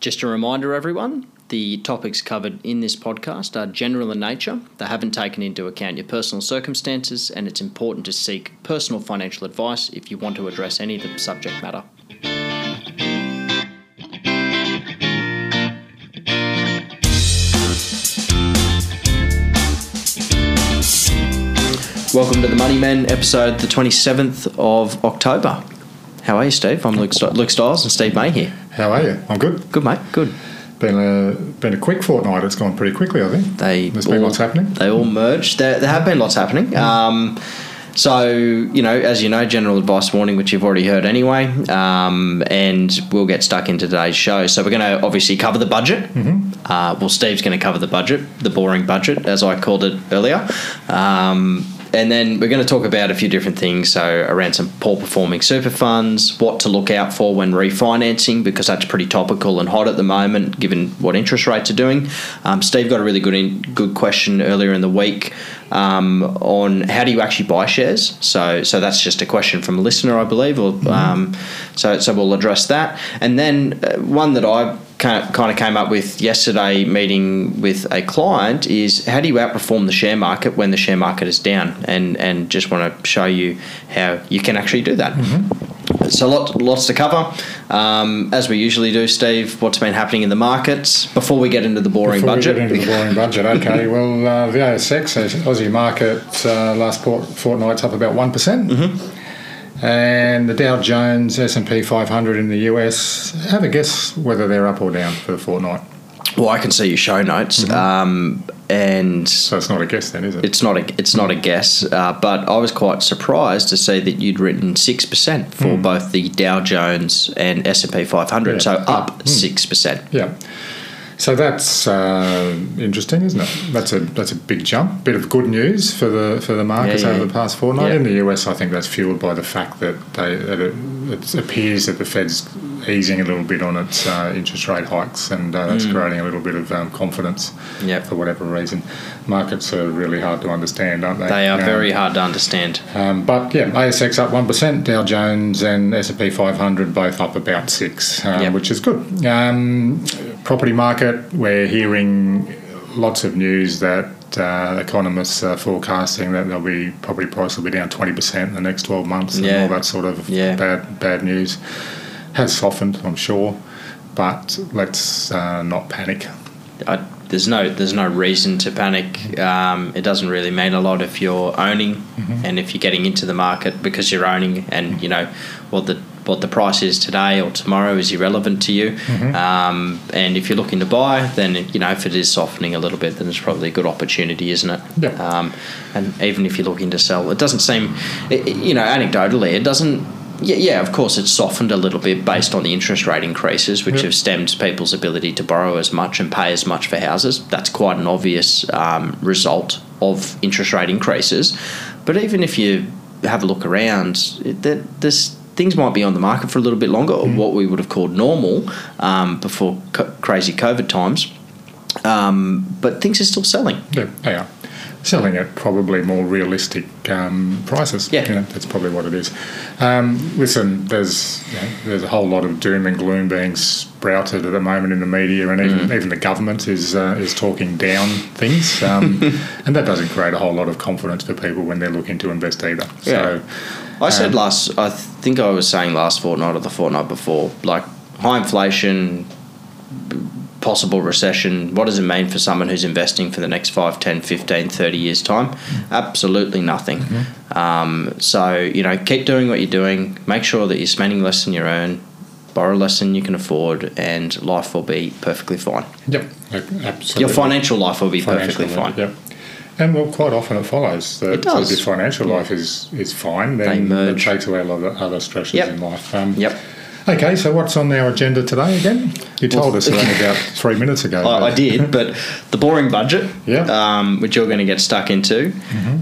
Just a reminder, everyone the topics covered in this podcast are general in nature. They haven't taken into account your personal circumstances, and it's important to seek personal financial advice if you want to address any of the subject matter. Welcome to the Money Men episode, the 27th of October. How are you, Steve? I'm Luke, St- Luke and Steve May here. How are you? I'm good. Good, mate. Good. Been a been a quick fortnight. It's gone pretty quickly, I think. They There's all, been lots happening. They all merged. There, there have been lots happening. Um, so, you know, as you know, general advice warning, which you've already heard anyway, um, and we'll get stuck into today's show. So, we're going to obviously cover the budget. Mm-hmm. Uh, well, Steve's going to cover the budget, the boring budget, as I called it earlier. Um, and then we're going to talk about a few different things. So, around some poor performing super funds, what to look out for when refinancing, because that's pretty topical and hot at the moment, given what interest rates are doing. Um, Steve got a really good in, good question earlier in the week um, on how do you actually buy shares. So, so that's just a question from a listener, I believe. Or um, so, so we'll address that. And then uh, one that I kind of came up with yesterday meeting with a client is how do you outperform the share market when the share market is down? And and just want to show you how you can actually do that. So lot, lots to cover. Um, as we usually do steve what's been happening in the markets before we get into the boring Before budget? we get into the boring budget, okay. Well, uh, the ASX, Aussie market, uh, last port, fortnight's up about one and the Dow Jones, S and P 500 in the US. Have a guess whether they're up or down for the fortnight. well i can see your show notes um, and So it's not a guess then, is it? it's not a it's not a guess, uh, but I was quite surprised to see that you'd written six percent for both the Dow Jones and S and P 500, Yeah. so up six percent. Yeah. So that's uh, interesting, isn't it? That's a that's a big jump. Bit of good news for the for the markets Yeah, yeah. over the past fortnight. Yeah. In the US, I think that's fueled by the fact that they that it, it appears that the Fed's easing a little bit on its uh, interest rate hikes, and uh, that's creating a little bit of um, confidence. Mm. Yep. For whatever reason, markets are really hard to understand, aren't they? They are Um, very hard to understand. um, but yeah, ASX up one percent, Dow Jones and S and P 500 both up about six, um, Yep. which is good. Property market, we're hearing lots of news that uh, economists are forecasting that there'll be property price will be down twenty percent in the next twelve months, Yeah. and all that sort of Yeah. bad bad news has softened, I'm sure. But let's uh, not panic. I, there's no there's no reason to panic. Um, it doesn't really mean a lot if you're owning Mm-hmm. and if you're getting into the market because you're owning and you know what the what the price is today or tomorrow is irrelevant to you. Mm-hmm. Um, and if you're looking to buy, then you know if it is softening a little bit, then it's probably a good opportunity, isn't it? Yeah. Um, and even if you're looking to sell, it doesn't seem, it, you know, anecdotally, it doesn't. Yeah, yeah, of course, it's softened a little bit based on the interest rate increases, which Yep. have stemmed people's ability to borrow as much and pay as much for houses. That's quite an obvious um, result of interest rate increases. But even if you have a look around, it, there, there's things might be on the market for a little bit longer, or what we would have called normal um, before co- crazy COVID times. Um, but things are still selling. Yeah, they are. Selling at probably more realistic um, prices. Yeah. You know, that's probably what it is. Um, listen, there's you know, there's a whole lot of doom and gloom being sprouted at the moment in the media, and even Mm. even the government is uh, is talking down things, um, and that doesn't create a whole lot of confidence for people when they're looking to invest either. So, I said Um, last, I think I was saying last fortnight or the fortnight before, like high inflation, possible recession, what does it mean for someone who's investing for the next 5, 10, 15, 30 years' time? Absolutely nothing. Um, so, you know, keep doing what you're doing, make sure that you're spending less than you earn, borrow less than you can afford, and life will be perfectly fine. yep, absolutely. Your financial life will be perfectly Financial, fine. Yep. And well, quite often it follows that It does. if your financial life is, is fine, then it takes away a lot of other stresses Yep. in life. Um, Yep. Okay, so what's on our agenda today again? You told Well- us about three minutes ago. I, I did, but the boring budget, Yeah. um, which you're going to get stuck into,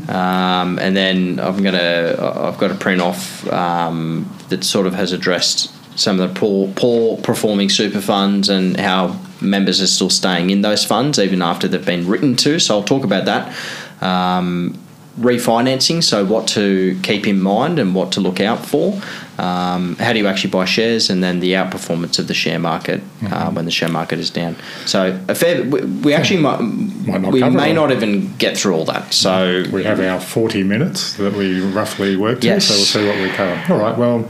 um, and then I'm gonna I've got a print off um, that sort of has addressed some of the poor poor performing super funds and how members are still staying in those funds even after they've been written to. So I'll talk about that. Um, refinancing, so what to keep in mind and what to look out for. Um, how do you actually buy shares, and then the outperformance of the share market uh, when the share market is down. So a fair, we, we actually might, Might not we may all. not even get through all that. So We have our 40 minutes that we roughly work to, Yes. so we'll see what we cover. All right, well,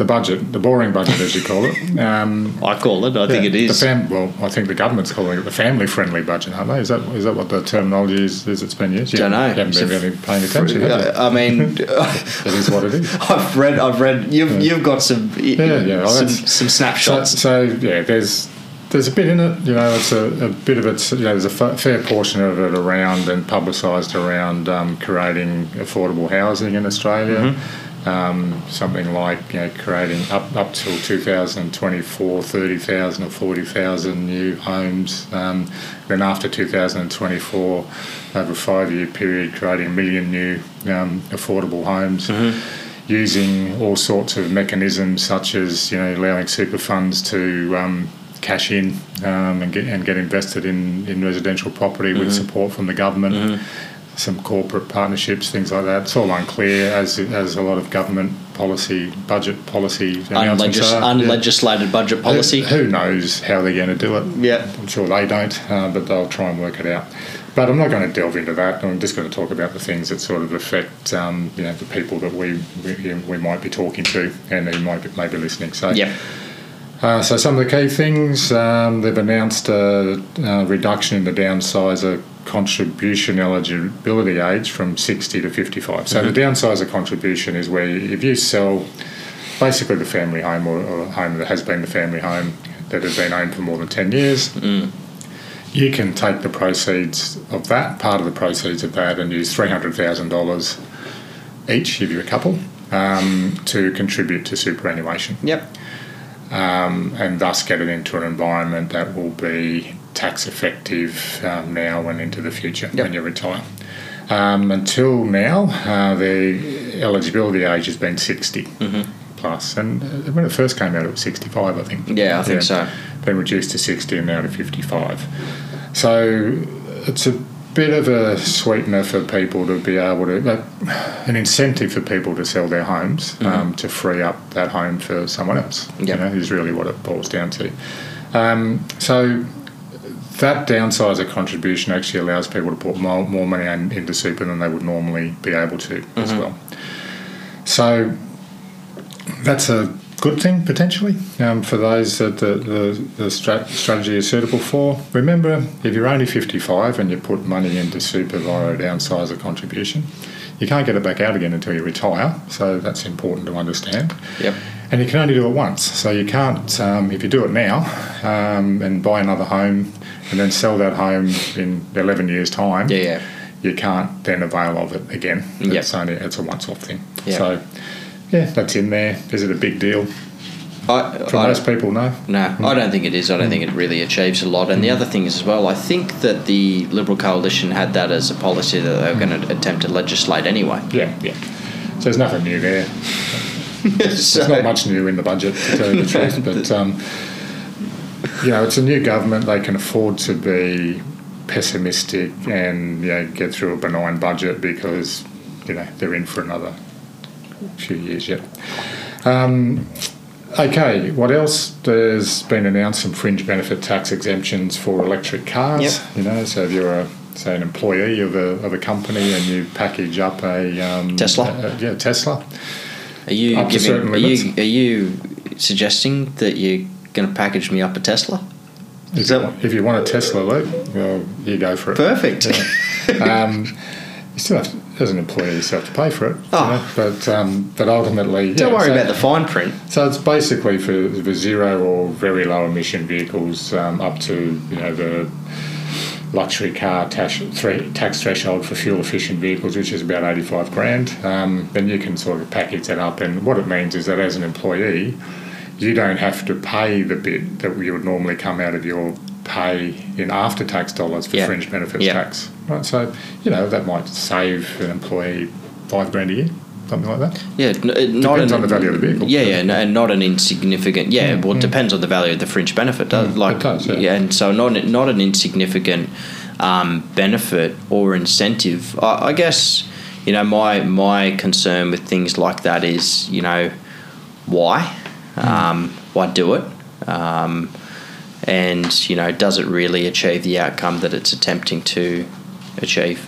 the budget, the boring budget as you call it. Um, I call it. I think it is. the fam- well, I think the government's calling it the family-friendly budget, aren't they? Is that is that what the terminology is? Is it's been used? You Don't know. You haven't been really paying attention. you? I mean, It is what it is. I've read. I've read. You've you've got some Yeah, yeah, some, some snapshots. so yeah, there's there's a bit in it. You know, it's a, a bit of it. You know, there's a fair portion of it around and publicised around um, creating affordable housing in Australia. Um, something like you know, creating up up till 2024, 30,000 or 40,000 new homes. Um, then after 2024, over a five-year period, creating a million new um, affordable homes using all sorts of mechanisms such as you know allowing super funds to um, cash in um, and get and get invested in, in residential property with support from the government. Some corporate partnerships, things like that. It's all unclear as as a lot of government policy, budget policy Unlegis- are. Yeah. unlegislated budget policy. Who, who knows how they're going to do it? Yeah. I'm sure they don't, uh, but they'll try and work it out. But I'm not going to delve into that. I'm just going to talk about the things that sort of affect, um, you know, the people that we, we we might be talking to and who might be, may be listening. So, Yep. uh, so some of the key things um, they've announced a, a reduction in the downsizer contribution eligibility age from 60 to 55. So the downsizer contribution is where if you sell basically the family home or, or a home that has been the family home that has been owned for more than 10 years, you can take the proceeds of that, part of the proceeds of that, and use $300,000 each if you're a couple um, to contribute to superannuation Yep. um, and thus get it into an environment that will be tax effective um, now and into the future Yep. when you retire. Um, until now, uh, the eligibility age has been 60 plus. plus, and uh, when it first came out, it was 65, I think. Yeah, I think so. Been reduced to 60 and now to 55. So it's a bit of a sweetener for people to be able to, uh, an incentive for people to sell their homes um, to free up that home for someone else. Yep. You know, is really what it boils down to. Um, so that downsizer contribution actually allows people to put more, more money in, into super than they would normally be able to as well. So that's a good thing potentially um, for those that the, the, the strat- strategy is suitable for. Remember, if you're only 55 and you put money into super via a downsizer contribution, you can't get it back out again until you retire. So that's important to understand. Yep. And you can only do it once. So you can't, um, if you do it now um, and buy another home and then sell that home in 11 years' time, Yeah, yeah. you can't then avail of it again. Yep. It's only it's a once-off thing. Yeah. So, yeah, that's in there. Is it a big deal? I, For I, most people, no. no, I don't think it is. I don't think it really achieves a lot. And the other thing is as well, I think that the Liberal coalition had that as a policy that they were going to attempt to legislate anyway. Yeah, yeah. So there's nothing new there. So, There's not much new in the budget, to tell you the truth. But um, you know, it's a new government. They can afford to be pessimistic and you know get through a benign budget because you know they're in for another few years yet. Um, okay, what else? There's been announced some fringe benefit tax exemptions for electric cars. Yep. You know, so if you're a say an employee of a, of a company and you package up a um, Tesla? a- a- yeah, Tesla. Are you up to giving? certain Are you, are you suggesting that you're going to package me up a Tesla? If, that- want, if you want a Tesla, Luke, well, you go for it. Perfect. um, you still have, to, as an employee, you still have to pay for it. you Oh. know, but um, but ultimately, Don't yeah, worry so, about the fine print. So it's basically for, for zero or very low emission vehicles um, up to you know the luxury car tax, thre- tax threshold for fuel efficient vehicles, which is about eighty five grand. Um, then you can sort of package that up, and what it means is that as an employee, you don't have to pay the bit that you would normally come out of your pay in after tax dollars for Yeah. fringe benefits Yeah. tax. Right, so you know that might save an employee five grand a year, something like that. Yeah, n- uh, not Depends an, on the value of the vehicle. Yeah, yeah, and not an insignificant. Yeah, well, it depends on the value of the fringe benefit. does- Mm, like, it does, yeah. and so not not an insignificant um, benefit or incentive. I, I guess you know, my my concern with things like that is, you know, why, um, why do it, um, and you know, does it really achieve the outcome that it's attempting to achieve?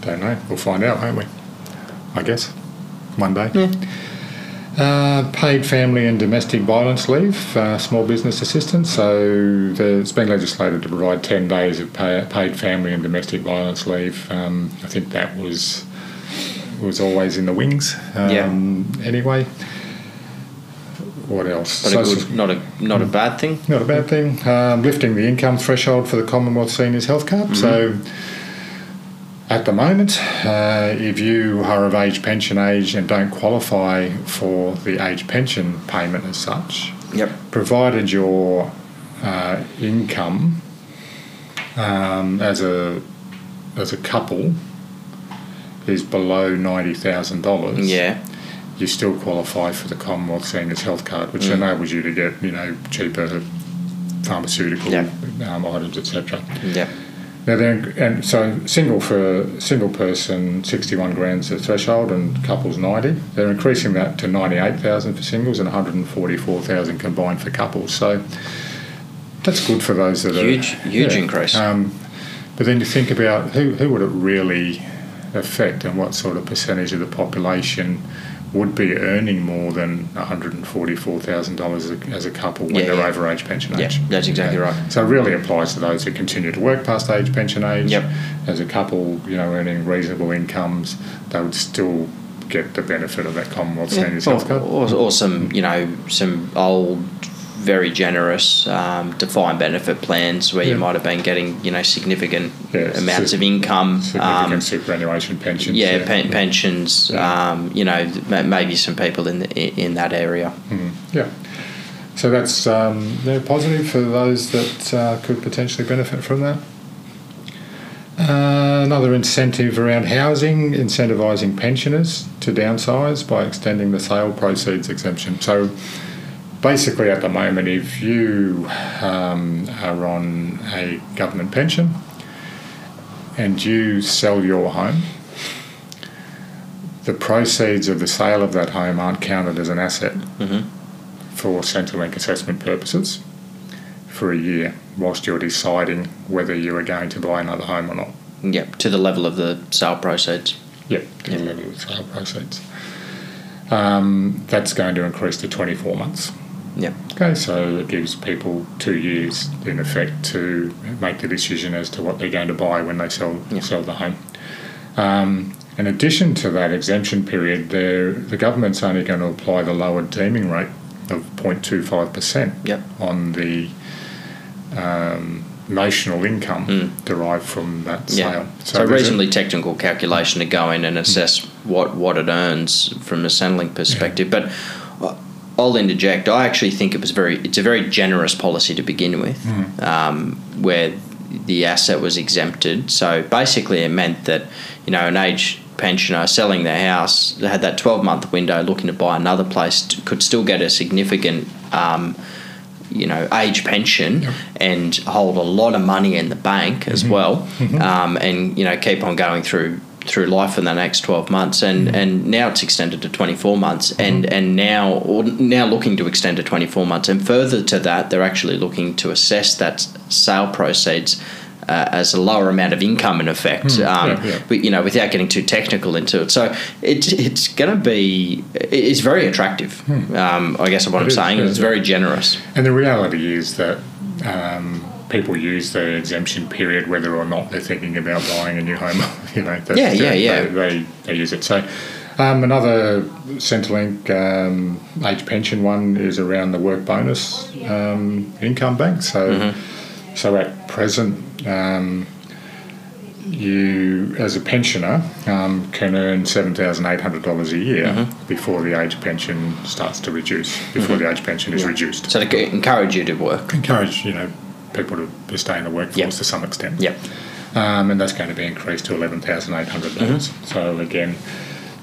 Don't know. We'll find out, won't we? I guess one day. Uh, paid family and domestic violence leave, uh, small business assistance. So the, it's been legislated to provide 10 days of pay, paid family and domestic violence leave. Um, I think that was was always in the wings. Um, Anyway, what else? But a good, not a not a bad thing. Not a bad thing. Um, lifting the income threshold for the Commonwealth Seniors Health Card. So, at the moment, uh, if you are of age pension age and don't qualify for the age pension payment as such, Yep. provided your uh, income um, as a as a couple is below ninety thousand dollars, Yeah. you still qualify for the Commonwealth Seniors Health Card, which enables you to get you know cheaper pharmaceutical Yeah. um, items, etc. Yep. Now and so single for single person, sixty-one grand's the threshold, and couples ninety. They're increasing that to ninety-eight thousand for singles and one hundred and forty-four thousand combined for couples. So that's good for those that Huge- are huge increase. Um, but then you think about who who would it really affect, and what sort of percentage of the population would be earning more than one hundred and forty-four thousand dollars as a couple when Yeah, they're yeah. over age pension age. Yeah, that's exactly right. So it really applies to those who continue to work past age pension age. Yep. As a couple, you know, earning reasonable incomes, they would still get the benefit of that Commonwealth Seniors Or, Health Card. or, or some, you know, some old, very generous um, defined benefit plans where Yeah. you might have been getting, you know, significant Yeah, amounts sig- of income. Significant um, superannuation pensions. yeah, pen- pensions. Yeah. Um, you know, ma- maybe some people in the, in that area. Mm, yeah. So that's um, yeah, positive for those that uh, could potentially benefit from that. Uh, another incentive around housing, incentivising pensioners to downsize by extending the sale proceeds exemption. So basically, at the moment, if you um, are on a government pension and you sell your home, the proceeds of the sale of that home aren't counted as an asset for Centrelink assessment purposes for a year whilst you're deciding whether you are going to buy another home or not. Yep, to the level of the sale proceeds. Yep, to the level of sale proceeds. Um, that's going to increase to 24 months. Yep. Okay, so it gives people two years in effect to make the decision as to what they're going to buy when they sell Yeah. sell the home. Um, in addition to that exemption period, the government's only going to apply the lowered deeming rate of 0.25% Yep. on the um, notional income derived from that Mm. Yeah. sale. So, a- reasonably technical calculation to go in and assess what, what it earns from a Centrelink perspective. But I- I'll interject. I actually think it was very. It's a very generous policy to begin with, um, where the asset was exempted. So basically, it meant that you know an age pensioner selling their house they had that twelve month window looking to buy another place t- could still get a significant. Um, you know, age pension and hold a lot of money in the bank as well, um, and you know, keep on going through through life in the next twelve months, and and now it's extended to twenty four months, and and now or now looking to extend to twenty four months, and further to that, they're actually looking to assess that sale proceeds. Uh, as a lower amount of income in effect, um, yeah, yeah. but you know, without getting too technical into it, so it, it's going to be it's very attractive. Um, I guess what I'm is, saying yeah, is it's yeah. very generous. And the reality is that um, people use the exemption period whether or not they're thinking about buying a new home. you know, that's, Yeah, yeah, they, yeah. They, they use it. So um, another Centrelink um, age pension one is around the work bonus um, income bank. So, Mm-hmm. so at present. Um, you, as a pensioner, um, can earn seven thousand eight hundred dollars a year Mm-hmm. before the age pension starts to reduce. Before the age pension is reduced So to encourage you to work. encourage you know people to, stay in the workforce Yep. to some extent. Yep. Um, and that's going to be increased to eleven thousand eight hundred dollars. Mm-hmm. So again,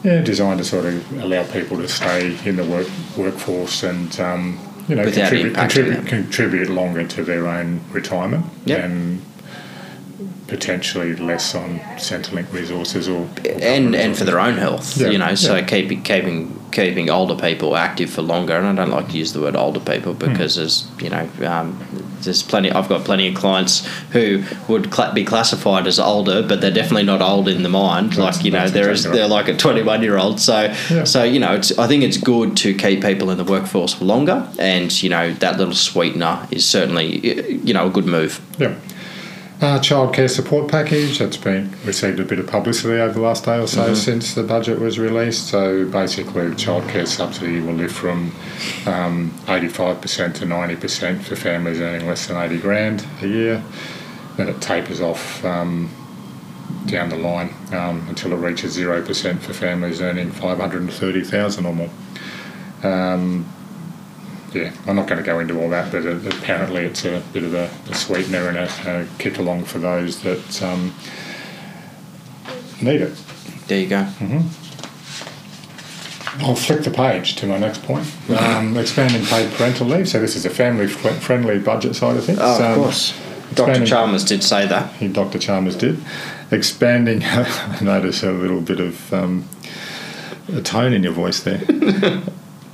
yeah, designed to sort of allow people to stay in the work workforce and um, you know Without contribute contribute, contribute longer to their own retirement Yep. and potentially less on Centrelink resources or, or and and for their own health, Yeah, you know. So yeah. keeping keeping older people active for longer, and I don't like to use the word older people Hmm. because there's you know um, there's plenty. I've got plenty of clients who would cla be classified as older, but they're definitely not old in the mind. That's- like you know, that's they're they're like a 21 year old. So Yeah. so you know, it's I think it's good to keep people in the workforce for longer, and you know that little sweetener is certainly you know a good move. Yeah. Uh, childcare support package that's been received a bit of publicity over the last day or so since the budget was released. So basically, the childcare subsidy will lift from um, 85% to 90% for families earning less than 80 grand a year. Then it tapers off um, down the line um, until it reaches 0% for families earning 530,000 or more. Um, yeah, I'm not going to go into all that, but uh, apparently it's a bit of a, a sweetener and a, a kick along for those that um, need it. There you go. I'll flick the page to my next point. Um, expanding paid parental leave. So this is a family-friendly budget side of things. Oh, of Um, course. Dr. Chalmers did say that. he, Dr. Chalmers did. Expanding, I notice a little bit of um, a tone in your voice there.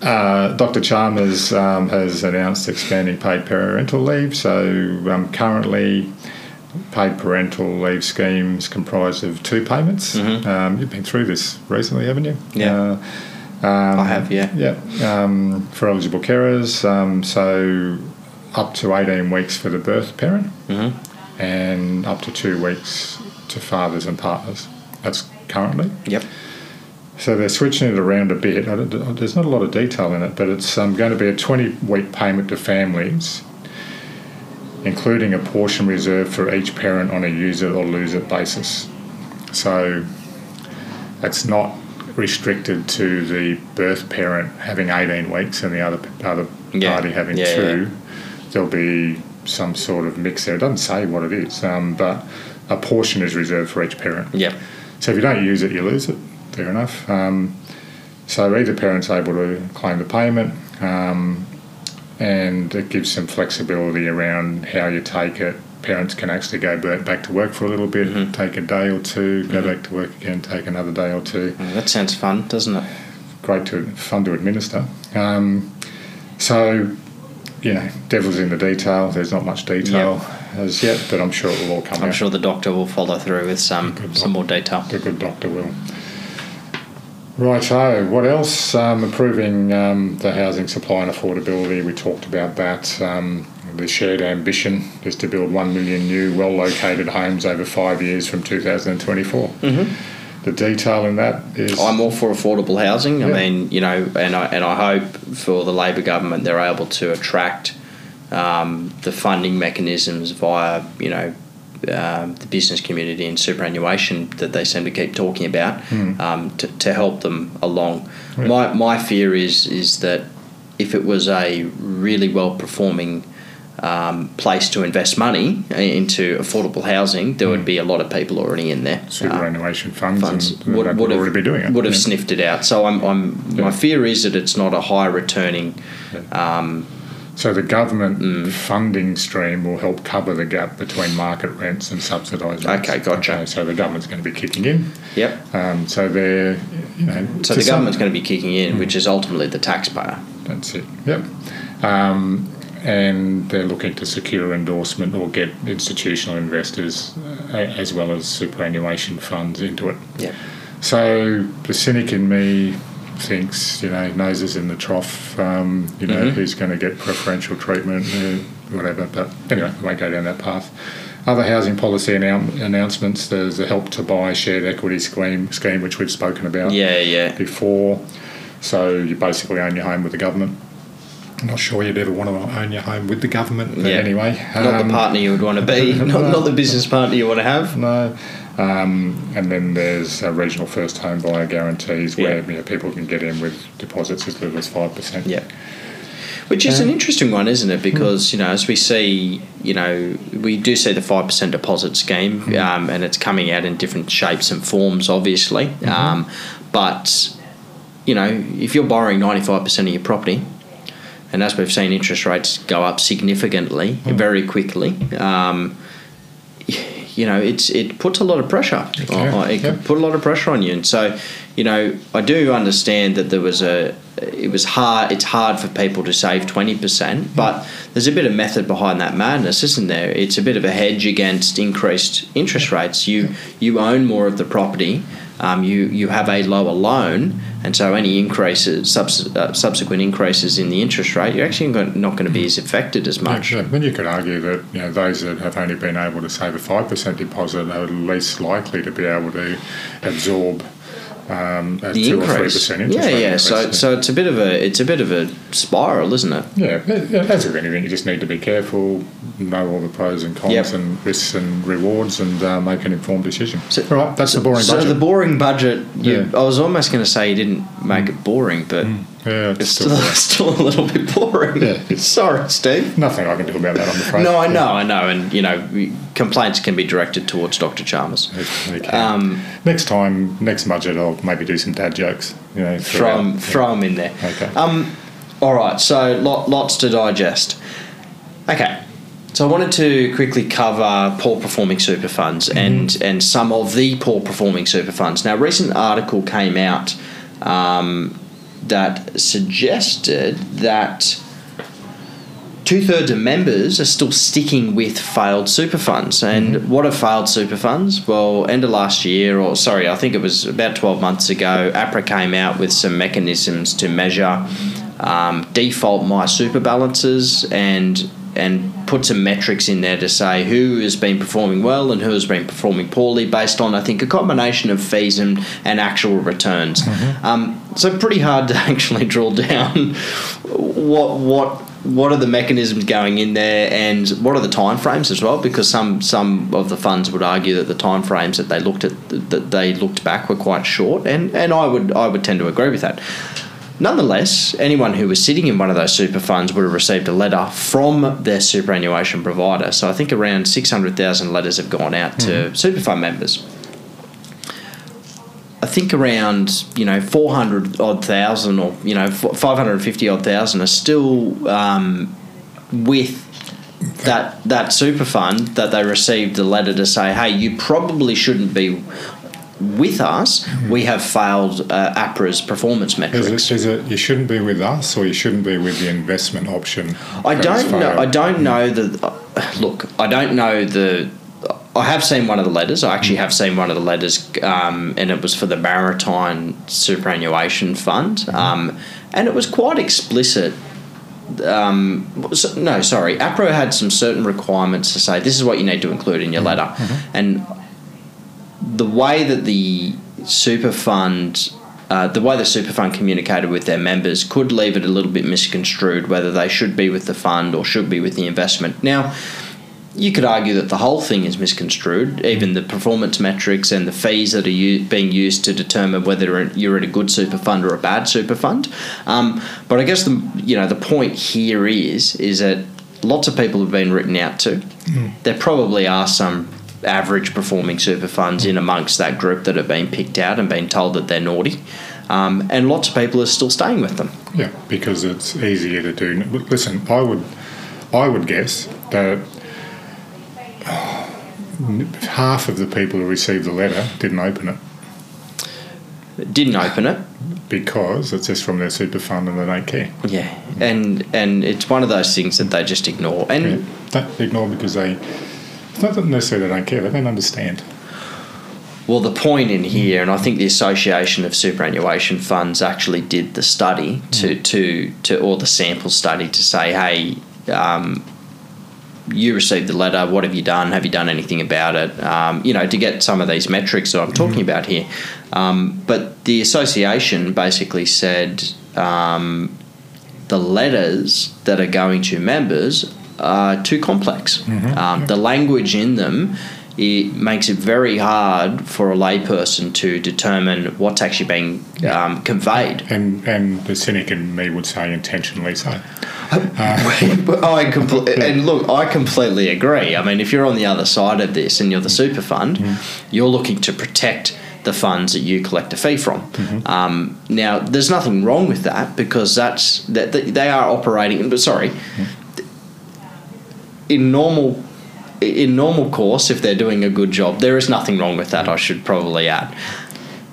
uh, Dr. Chalmers um, has announced expanding paid parental leave. So um, currently, paid parental leave schemes comprise of two payments. Um, you've been through this recently, haven't you? Yeah. Uh, um, I have, yeah. yeah, um, for eligible carers. Um, so up to 18 weeks for the birth parent Mm-hmm. and up to two weeks to fathers and partners. That's currently. Yep. So they're switching it around a bit. There's not a lot of detail in it, but it's um, going to be a 20 week payment to families, including a portion reserved for each parent on a use it or lose it basis. So it's not restricted to the birth parent having 18 weeks and the other other Yeah. party having Yeah, two. There'll be some sort of mix there. It doesn't say what it is, um, but a portion is reserved for each parent. Yep. So if you don't use it, you lose it. Fair enough. Um, so either parent's able to claim the payment, um, and it gives some flexibility around how you take it. Parents can actually go back to work for a little bit, take a day or 2 go back to work again, take another day or two. Oh, that sounds fun, doesn't it? Great to fun to administer. Um, so, you know, devil's in the detail. There's not much detail as yet, but I'm sure it will all come I'm out. sure the doctor will follow through with some some more detail. The good doctor will. Righto, what else? Um, improving um, the housing supply and affordability. We talked about that. Um, the shared ambition is to build 1 million new, well located homes over five years from 2024. Mm-hmm. The detail in that is. I'm all for affordable housing. I mean, you know, and I and I hope for the Labor government they're able to attract um, the funding mechanisms via you know um, the business community and superannuation that they seem to keep talking about um, to, to help them along. Yeah. My my fear is is that if it was a really well performing um, place to invest money into affordable housing, there would be a lot of people already in there. Superannuation funds, funds and would, would would have already be doing it. Would have Yeah. sniffed it out. So I'm, I'm Yeah. my fear is that it's not a high returning. Um, So the government Mm. funding stream will help cover the gap between market rents and subsidised rents. Okay, gotcha. Okay, so the government's going to be kicking in. yep. Um, so they're, you know, So the some- government's going to be kicking in, which is ultimately the taxpayer. That's it. Yep. Um, and they're looking to secure endorsement or get institutional investors uh, as well as superannuation funds into it. Yep. So the cynic in me thinks, you know, noses in the trough, um, you know, Mhm. who's going to get preferential treatment, uh, whatever. But anyway, I won't go down that path. Other housing policy annou- announcements. There's the help to buy shared equity scheme, scheme which we've spoken about Yeah, yeah. before. So you basically own your home with the government. I'm not sure you'd ever want to own your home with the government, but Yeah. anyway. Not um, the partner you would want to be, not, not the business partner you want to have. No. Um, and then there's uh, regional first home buyer guarantees where Yeah. you know, people can get in with deposits as little as 5%. Yeah. Which is an interesting one, isn't it? Because you know, as we see, you know, we do see the five percent deposit scheme, um, and it's coming out in different shapes and forms, obviously. Um, but you know, if you're borrowing ninety five percent of your property, and as we've seen interest rates go up significantly, very quickly, um, you know, it's it puts a lot of pressure. It on- can, on- it can put a lot of pressure on you, and so you know, I do understand that there was a it was hard. It's hard for people to save twenty percent, mm-hmm. but there's a bit of method behind that madness, isn't there? It's a bit of a hedge against increased interest rates. You you own more of the property. Um, you you have a lower loan, and so any increases, subs, uh, subsequent increases in the interest rate, you're actually not going to be as affected as much. Yeah, Then you could argue that you know those that have only been able to save a five percent deposit are least likely to be able to absorb um, The two or three increase, percent interest yeah, yeah. increase. So, so it's a bit of a it's a bit of a spiral, isn't it? yeah, as with anything, you just need to be careful, know all the pros and cons Yep. and risks and rewards, and uh, make an informed decision. So- all right, that's the boring so budget. the boring budget. You, Yeah. I was almost going to say you didn't make it boring, but yeah, it's it's still still a little bit boring. Yeah, Sorry, Steve. nothing I can do about that. I'm afraid. No, I know, I know, and you know, complaints can be directed towards Dr. Chalmers. Um, next time, next budget, I'll maybe do some dad jokes. You know, throw throughout. them, in there. Okay. Um, all right, so lot, lots to digest. Okay, so I wanted to quickly cover poor performing super funds and and some of the poor performing super funds. Now, a recent article came out um, that suggested that two thirds of members are still sticking with failed super funds. And what are failed super funds? Well, end of last year, or sorry, I think it was about 12 months ago, APRA came out with some mechanisms to measure um, default My Super balances and and put some metrics in there to say who has been performing well and who has been performing poorly based on I think a combination of fees and, and actual returns. Um, so pretty hard to actually drill down what what what are the mechanisms going in there and what are the timeframes as well? Because some some of the funds would argue that the timeframes that they looked at that they looked back were quite short and and I would I would tend to agree with that Nonetheless, anyone who was sitting in one of those super funds would have received a letter from their superannuation provider. So I think around 600,000 letters have gone out to super fund members. I think around you know 400 odd thousand or you know 550 odd thousand are still um, with that that super fund that they received a letter to say, hey, you probably shouldn't be with us. We have failed uh, APRA's performance metrics. Is it, is it you shouldn't be with us or you shouldn't be with the investment option? I don't know. I don't know the. Uh, look, I don't know the. I have seen one of the letters. I actually have seen one of the letters, um, and it was for the Maritime Superannuation Fund, um, and it was quite explicit. Um, no, sorry, APRA had some certain requirements to say this is what you need to include in your letter, and the way that the super fund uh, the way the super fund communicated with their members could leave it a little bit misconstrued whether they should be with the fund or should be with the investment. Now, you could argue that the whole thing is misconstrued, even the performance metrics and the fees that are u- being used to determine whether you're at a good super fund or a bad super fund. Um, but I guess the you know the point here is is that lots of people have been written out to. There probably are some average performing super funds in amongst that group that have been picked out and been told that they're naughty. Um, and lots of people are still staying with them. Yeah, because it's easier to do. Listen, I would, I would guess that half of the people who received the letter didn't open it Didn't open it. because it's just from their super fund and they don't care. Yeah, and and it's one of those things that they just ignore. And Yeah. Don't ignore because they. It's not that necessarily they don't care; they don't understand. well, the point in here, and I think the Association of Superannuation Funds actually did the study to to to or the sample study to say, hey. Um, you received the letter. What have you done? Have you done anything about it? Um, you know, to get some of these metrics that I'm talking about here. Um, but the association basically said um, the letters that are going to members are too complex. Um, the language in them it makes it very hard for a layperson to determine what's actually being um, conveyed. And and the cynic in me would say intentionally so. I compl- and look, I completely agree. I mean, if you're on the other side of this and you're the super fund, you're looking to protect the funds that you collect a fee from. Um, now, there's nothing wrong with that because that's that that they are operating. But sorry, in normal in normal course, if they're doing a good job, there is nothing wrong with that. I should probably add.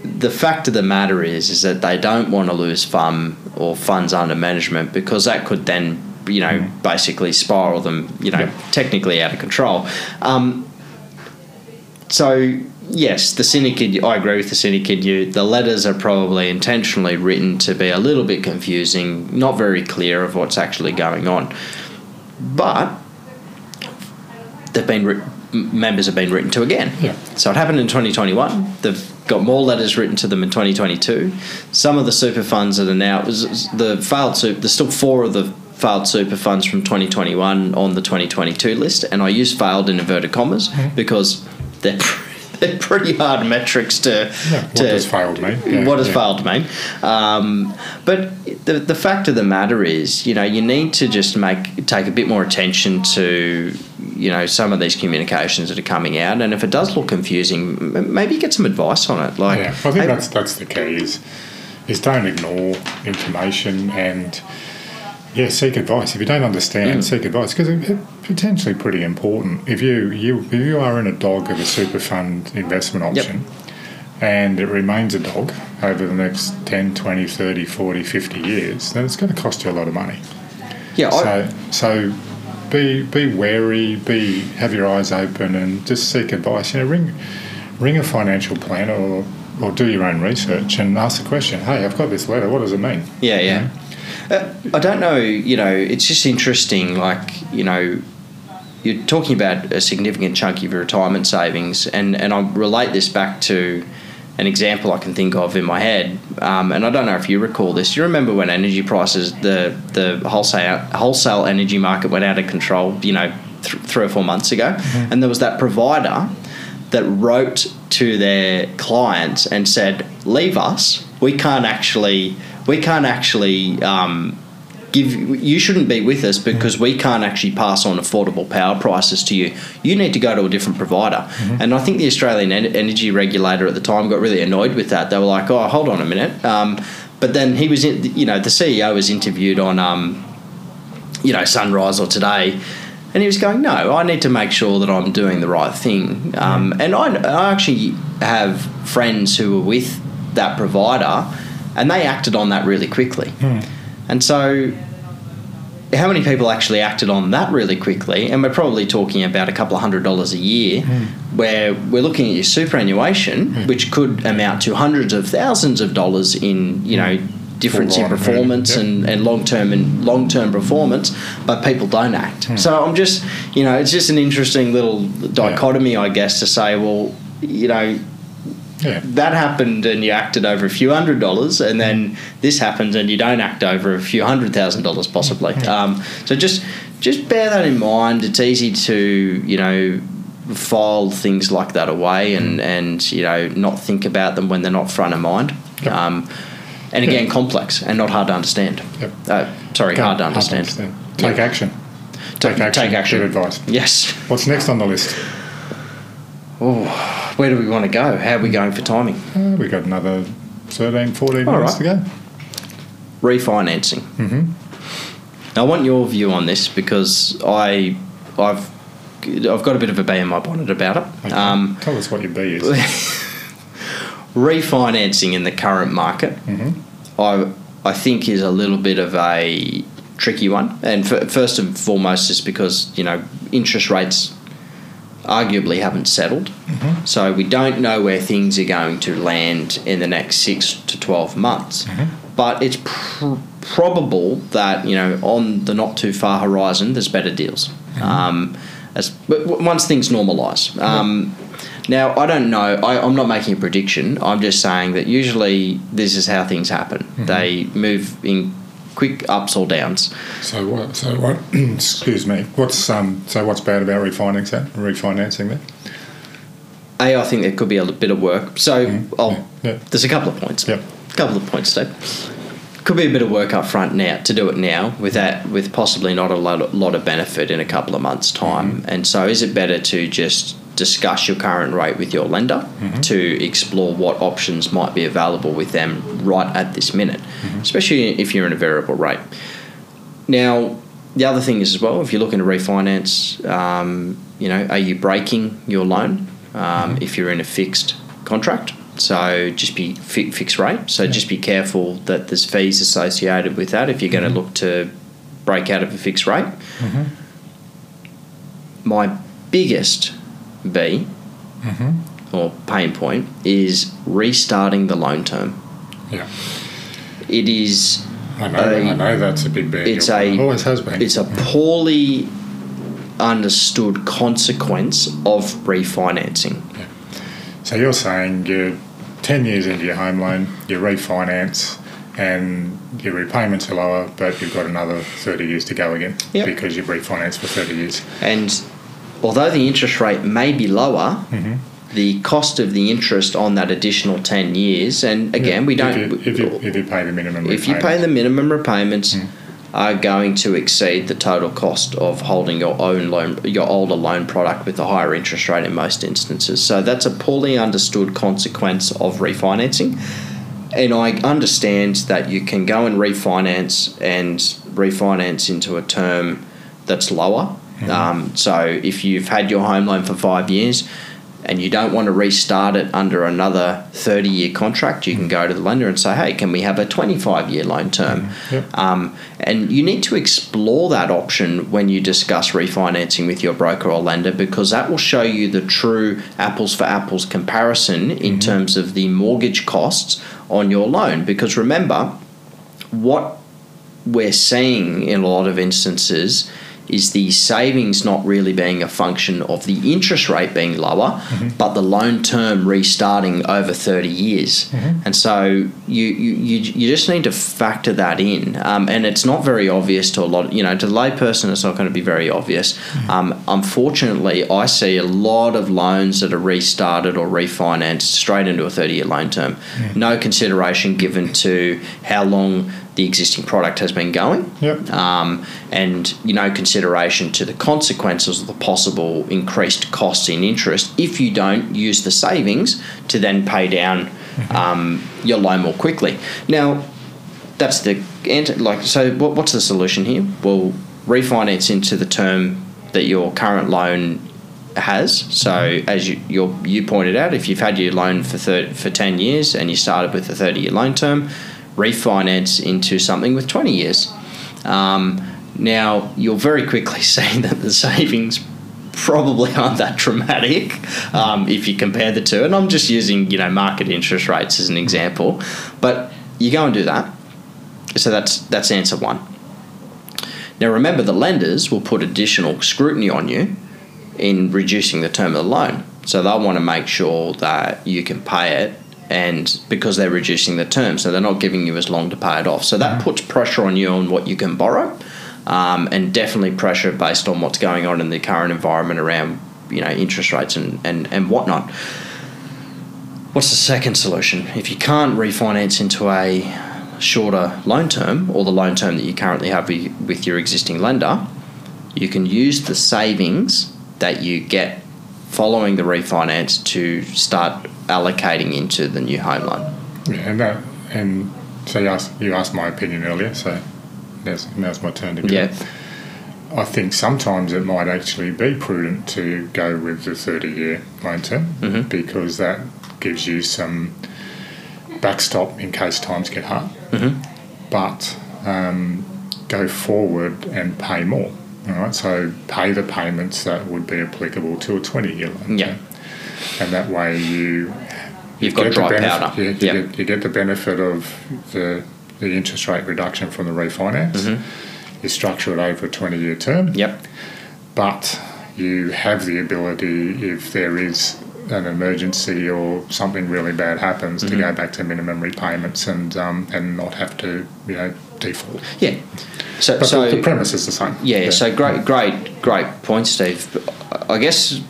The fact of the matter is, is that they don't want to lose fund or funds under management because that could then, you know, Mm. basically spiral them, you know, technically out of control. Um, so yes, the cynic in you, I agree with the cynic in you. The letters are probably intentionally written to be a little bit confusing, not very clear of what's actually going on. But they've been writ- m- members have been written to again. Yeah. So it happened in 2021. They've got more letters written to them in 2022. Some of the super funds that are now was the failed super. There's still four of the failed super funds from 2021 on the 2022 list, and I use failed in inverted commas because they're. They're pretty hard metrics to. Yeah, what to does failed mean? Yeah, what does yeah. failed mean? Um, but the the fact of the matter is, you know, you need to just make take a bit more attention to, you know, some of these communications that are coming out, and if it does look confusing, maybe get some advice on it. Like, Yeah, I think hey, that's that's the key is is don't ignore information and yeah, seek advice. If you don't understand, mm. seek advice because it, it potentially pretty important. If you you if you are in a dog of a super fund investment option and it remains a dog over the next 10, 20, 30, 40, 50 years, then it's going to cost you a lot of money. yeah, I, So so be be wary, be have your eyes open, and just seek advice. You know, ring ring a financial planner or or do your own research and ask the question. Hey, I've got this letter. What does it mean? Yeah, yeah. Uh, I don't know, you know, it's just interesting, like, you know, you're talking about a significant chunk of your retirement savings, and, and I relate this back to an example I can think of in my head. Um, and I don't know if you recall this. You remember when energy prices, the, the wholesale, wholesale energy market went out of control, you know, th- three or four months ago? And there was that provider that wrote to their clients and said, "Leave us. We can't actually. We can't actually." Um, Give, you shouldn't be with us because we can't actually pass on affordable power prices to you. You need to go to a different provider. And I think the Australian en- energy regulator at the time got really annoyed with that. They were like, "Oh, hold on a minute." Um, but then he was, in, you know, the CEO was interviewed on, um, you know, Sunrise or Today, and he was going, "No, I need to make sure that I'm doing the right thing." Um, and I, I actually have friends who were with that provider, and they acted on that really quickly. And so, how many people actually acted on that really quickly? And we're probably talking about a couple of hundred dollars a year, hmm. where we're looking at your superannuation, hmm. which could amount to hundreds of thousands of dollars in, you know, difference in performance yeah. and, and long term and long term performance, but people don't act. Hmm. So I'm just, you know, it's just an interesting little dichotomy, I guess, to say, well, you know, Yeah, that happened and you acted over a few hundred dollars, and then this happens and you don't act over a few hundred thousand dollars, possibly. Um, so just just bear that in mind. It's easy to you know file things like that away and and you know not think about them when they're not front of mind. Um, and again, complex and not hard to understand. Yep. Uh, sorry, hard to understand. Take action. Take action. Take action. Good advice. Yes. What's next on the list? Oh, where do we want to go? How are we going for timing? Uh, we got another 13, 14 All minutes right. to go. refinancing. Mm-hmm. I want your view on this because I, I've, I've got a bit of a bee in my bonnet about it. Okay. Um, Tell us what your B is. refinancing in the current market, I, I think is a little bit of a tricky one. And f- first and foremost, is because you know interest rates arguably haven't settled, so we don't know where things are going to land in the next six to twelve months. But it's pr- probable that you know on the not too far horizon, there's better deals. Um, as but once things normalise. Um, Now I don't know. I, I'm not making a prediction. I'm just saying that usually this is how things happen. They move in quick ups or downs. So what? So what? excuse me. What's um? So what's bad about refinancing? that? Refinancing that? A, I think there could be a bit of work. So Mm-hmm. Yeah. there's a couple of points. Yep. A couple of points, Steve. Could be a bit of work up front now to do it now with that with possibly not a lot, lot of benefit in a couple of months' time. Mm-hmm. And so is it better to just discuss your current rate with your lender Mm-hmm. to explore what options might be available with them right at this minute, Mm-hmm. especially if you're in a variable rate. Now, the other thing is as well, if you're looking to refinance, um, you know, are you breaking your loan um, if you're in a fixed contract? So just be fi- fixed rate. So just be careful that there's fees associated with that if you're going to look to break out of a fixed rate. My biggest B mm-hmm. or pain point is restarting the loan term. Yeah. It is I know, a- I know that's a big bear. it's It a always has been. it's a poorly understood consequence of refinancing. So you're saying you're 10 years into your home loan, you refinance, and your repayments are lower, but you've got another 30 years to go again Yep. because you've refinanced for 30 years. And although the interest rate may be lower, Mm-hmm. the cost of the interest on that additional 10 years, and again, we If don't. you, if you, if you pay the minimum if you pay the minimum repayments, Mm. are going to exceed the total cost of holding your own loan, your older loan product with a higher interest rate in most instances. So that's a poorly understood consequence of refinancing. And I understand that you can go and refinance and refinance into a term that's lower. Um, so if you've had your home loan for five years and you don't want to restart it under another 30 year contract, you can go to the lender and say, hey, can we have a 25 year loan term? Yep. Um, and you need to explore that option when you discuss refinancing with your broker or lender because that will show you the true apples for apples comparison in terms of the mortgage costs on your loan. Because remember, what we're seeing in a lot of instances is the savings not really being a function of the interest rate being lower, but the loan term restarting over 30 years. And so you, you, you, you just need to factor that in. Um, and it's not very obvious to a lot, you know, to the layperson, it's not going to be very obvious. Um, unfortunately, I see a lot of loans that are restarted or refinanced straight into a 30 year loan term. No consideration given to how long the existing product has been going Yep. um, and you know consideration to the consequences of the possible increased costs in interest if you don't use the savings to then pay down um, your loan more quickly. Now, that's the like. So, what, what's the solution here? Well, refinance into the term that your current loan has. So, as you you you pointed out, if you've had your loan for 30, for ten years and you started with a thirty year loan term, refinance into something with twenty years. Um, now, you'll very quickly see that the savings probably aren't that dramatic um, if you compare the two. And I'm just using you know market interest rates as an example, but you go and do that. So that's that's answer one. Now remember, the lenders will put additional scrutiny on you in reducing the term of the loan. So they'll want to make sure that you can pay it, and because they're reducing the term, so they're not giving you as long to pay it off. So that puts pressure on you on what you can borrow, um, and definitely pressure based on what's going on in the current environment around you know interest rates and and, and whatnot. What's the second solution? If you can't refinance into a shorter loan term or the loan term that you currently have with with your existing lender, you can use the savings that you get following the refinance to start allocating into the new home loan. Yeah, and that, and so you asked, you asked my opinion earlier, so now's, now's my turn to go. Yeah. I think sometimes it might actually be prudent to go with the 30 year loan term Mhm. because that gives you some backstop in case times get hard. Mhm. But um, go forward and pay more. All right, so pay the payments that would be applicable to a 20 year loan Yeah. And that way you You've got get dry the benefit, powder. Yeah, you, Yep. get, you get the benefit of the the interest rate reduction from the refinance. Mhm. You structure it over a twenty year term, Yep. but you have the ability if there is an emergency or something really bad happens to Mm-hmm. go back to minimum repayments and um, and not have to you know default. Yeah. So, But so the, premise is the same. Yeah, so great, great, great point, Steve. I guess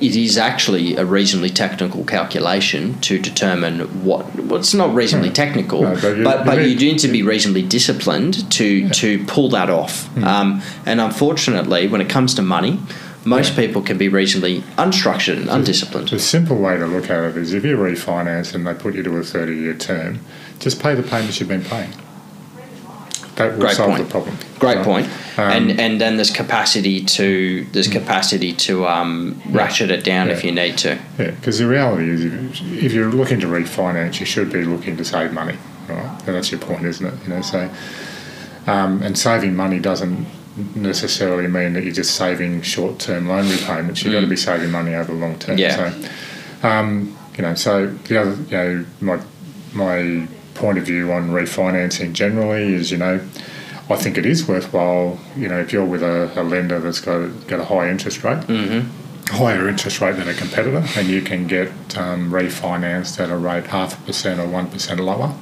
it is actually a reasonably technical calculation to determine what. Well, it's not reasonably No. technical, No, but you- but but you need- do need to be reasonably disciplined to to pull that off. Hmm. Um, and unfortunately, when it comes to money, most people can be reasonably unstructured and undisciplined. The simple way to look at it is if you refinance and they put you to a 30 year term, just pay the payments you've been paying. that will Great solve point. the problem. Great Right? point. Um, and and then there's capacity to there's capacity to um, ratchet it down if you need to. Yeah, because the reality is, if, if you're looking to refinance, you should be looking to save money, right? And that's your point, isn't it? You know, so um, and saving money doesn't necessarily mean that you're just saving short-term loan repayments. You've got to be saving money over the long term. Mm. Yeah. So, um, you know, so the other, you know, my my point of view on refinancing generally is, you know. I think it is worthwhile, you know, if you're with a, a lender that's got a, got a high interest rate, higher interest rate than a competitor, and you can get um, refinanced at a rate half a percent or one percent lower.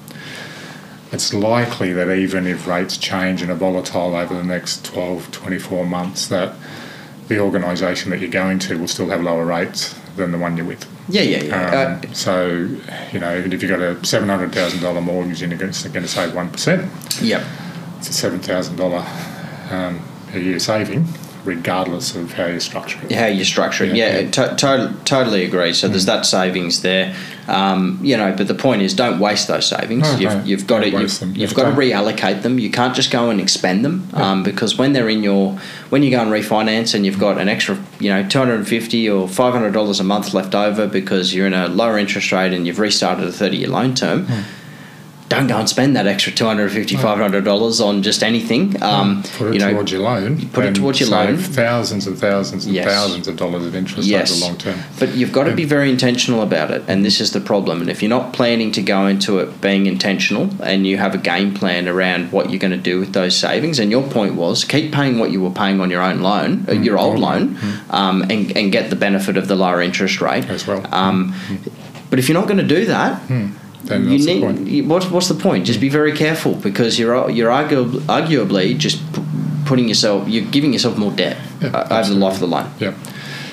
It's likely that even if rates change and are volatile over the next 12, 24 months, that the organisation that you're going to will still have lower rates than the one you're with. Yeah, yeah, yeah. Um, so, you know, even if you've got a $700,000 mortgage and you're going to, save 1%, uh, yep. it's a seven thousand dollar um, a year saving, regardless of how you structure it. how you structure it. Yeah, Yeah, yeah. To- to- totally agree. So there's that savings there, um, you know. But the point is, don't waste those savings. No, you've, don't- you've got to you've, you've Yeah, got to reallocate them. You can't just go and expend them um, because when they're in your when you go and refinance and you've got an extra, you know, two hundred and fifty or five hundred dollars a month left over because you're in a lower interest rate and you've restarted a thirty year loan term. Hmm. Don't go and spend that extra $250, $500 on just anything. Um, Put it you know, towards your loan. put it towards your loan. Thousands and thousands and Yes. thousands of dollars of interest Yes. over the long term. But you've got to be very intentional about it, and this is the problem. And if you're not planning to go into it being intentional, and you have a game plan around what you're going to do with those savings, and your point was keep paying what you were paying on your own loan, uh, your old loan, um, and, and get the benefit of the lower interest rate As well. Um, But if you're not going to do that, Then you need point. what's what's the point? Just be very careful because you're you're arguably, arguably just p- putting yourself you're giving yourself more debt Yeah, uh, over the life of the loan. Yeah.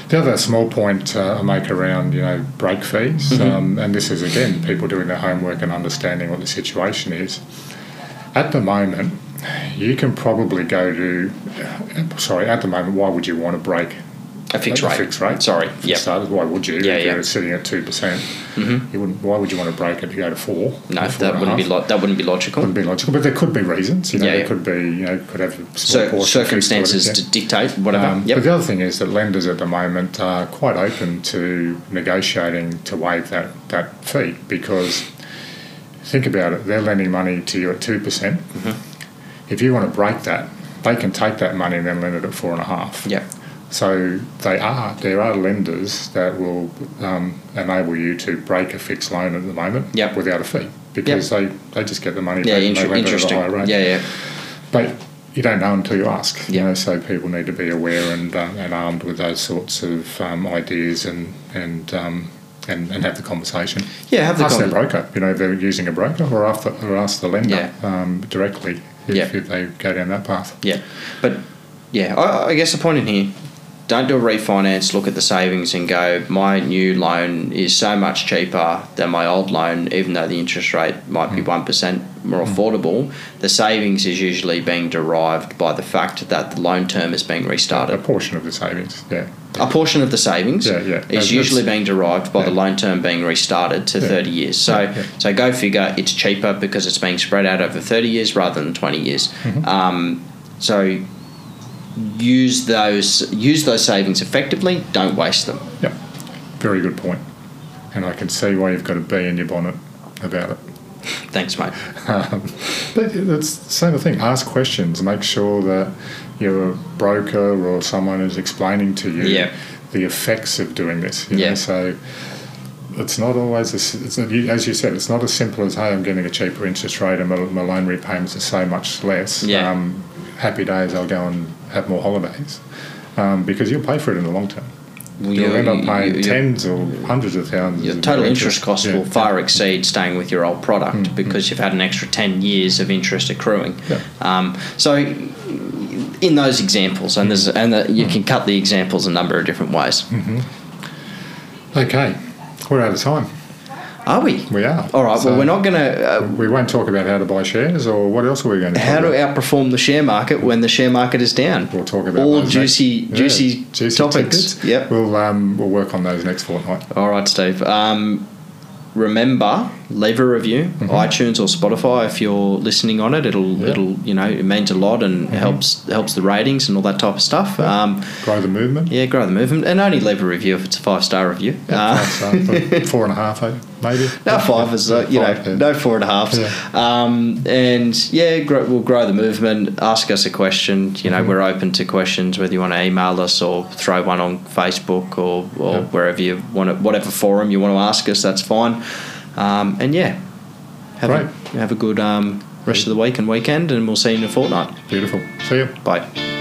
The other small point uh, I make around, you know, break fees, Mm-hmm. um, and this is again people doing their homework and understanding what the situation is. At the moment, you can probably go to, sorry, at the moment, why would you want to break A fixed a rate. Fixed rate. Sorry. Yeah. why would you? Yeah, if yeah. you're sitting at two percent, you wouldn't. Why would you want to break it to go to four? No, four that wouldn't be lo- that wouldn't be logical. Wouldn't be logical, but there could be reasons. You know, Yeah, there yeah. could be, you know, could have a small Cir- portion of fixed circumstances to dictate whatever. Um, yep. But the other thing is that lenders at the moment are quite open to negotiating to waive that, that fee because think about it, they're lending money to you at 2%. Mm-hmm. If you want to break that, they can take that money and then lend it at four and a half. Yep. So they are there are lenders that will um, enable you to break a fixed loan at the moment Yep. without a fee because they, they just get the money Yeah, inter- they lend it at a higher rate. Yeah, yeah. But you don't know until you ask. You Yeah. know, so people need to be aware and uh, and armed with those sorts of um, ideas and and, um, and and have the conversation. Yeah, have the ask their broker. You know, if they're using a broker, or ask the, or ask the lender Yeah. um, directly if, if they go down that path. Yeah, but yeah, I, I guess the point in here, don't do a refinance. Look at the savings and go. My new loan is so much cheaper than my old loan, even though the interest rate might be one percent more affordable. The savings is usually being derived by the fact that the loan term is being restarted. A portion of the savings. Yeah. A portion of the savings Yeah, yeah. is usually being derived by the loan term being restarted to Yeah. 30 years. So, Yeah, yeah. so go figure, it's cheaper because it's being spread out over 30 years rather than 20 years. Mm-hmm. Um, so use those use those savings effectively. Don't waste them. Yep. Very good point. And I can see why you've got a bee in your bonnet about it. Thanks, mate. Um, but it's the same thing. Ask questions. Make sure that your broker or someone is explaining to you Yeah. the effects of doing this. You Yeah. Know? So it's not always, as, it's as you said, it's not as simple as, hey, I'm getting a cheaper interest rate and my, my loan repayments are so much less. Yeah. Um, happy days, I'll go and have more holidays. Um, because you'll pay for it in the long term. You'll end up paying your- your- tens or hundreds of thousands. Your total interest costs Yeah. will far exceed staying with your old product Mm, because you've had an extra 10 years of interest accruing. Yeah. Um, so, in those examples, and, there's, and the, you can cut the examples a number of different ways. Okay, we're out of time. Are we? We are. All right, So- well, we're not going to. Uh, We won't talk about how to buy shares, or what else are we going to? Do? How to outperform the share market when the share market is down? We'll talk about all juicy, next- juicy, yeah, juicy topics. tidbits. Yep. We'll um, we'll work on those next fortnight. All right, Steve. Um, remember, leave a review, iTunes or Spotify if you're listening on it. It'll Yeah. it'll you know it means a lot and helps helps the ratings and all that type of stuff. Um, Grow the movement. yeah, grow the movement and only leave a review if it's a five star review. Uh, Five star, four and a half, eh, maybe. no five is uh, you know yeah. no four and a halves. Yeah. Um, and yeah, grow, we'll grow the movement. Ask us a question. You know, Mm-hmm. we're open to questions whether you want to email us or throw one on Facebook or, or Yeah. wherever you want to, whatever forum you want to ask us. That's fine. Um, and yeah, have a, have a good um, rest of the week and weekend, and we'll see you in a fortnight. Beautiful. See you. Bye.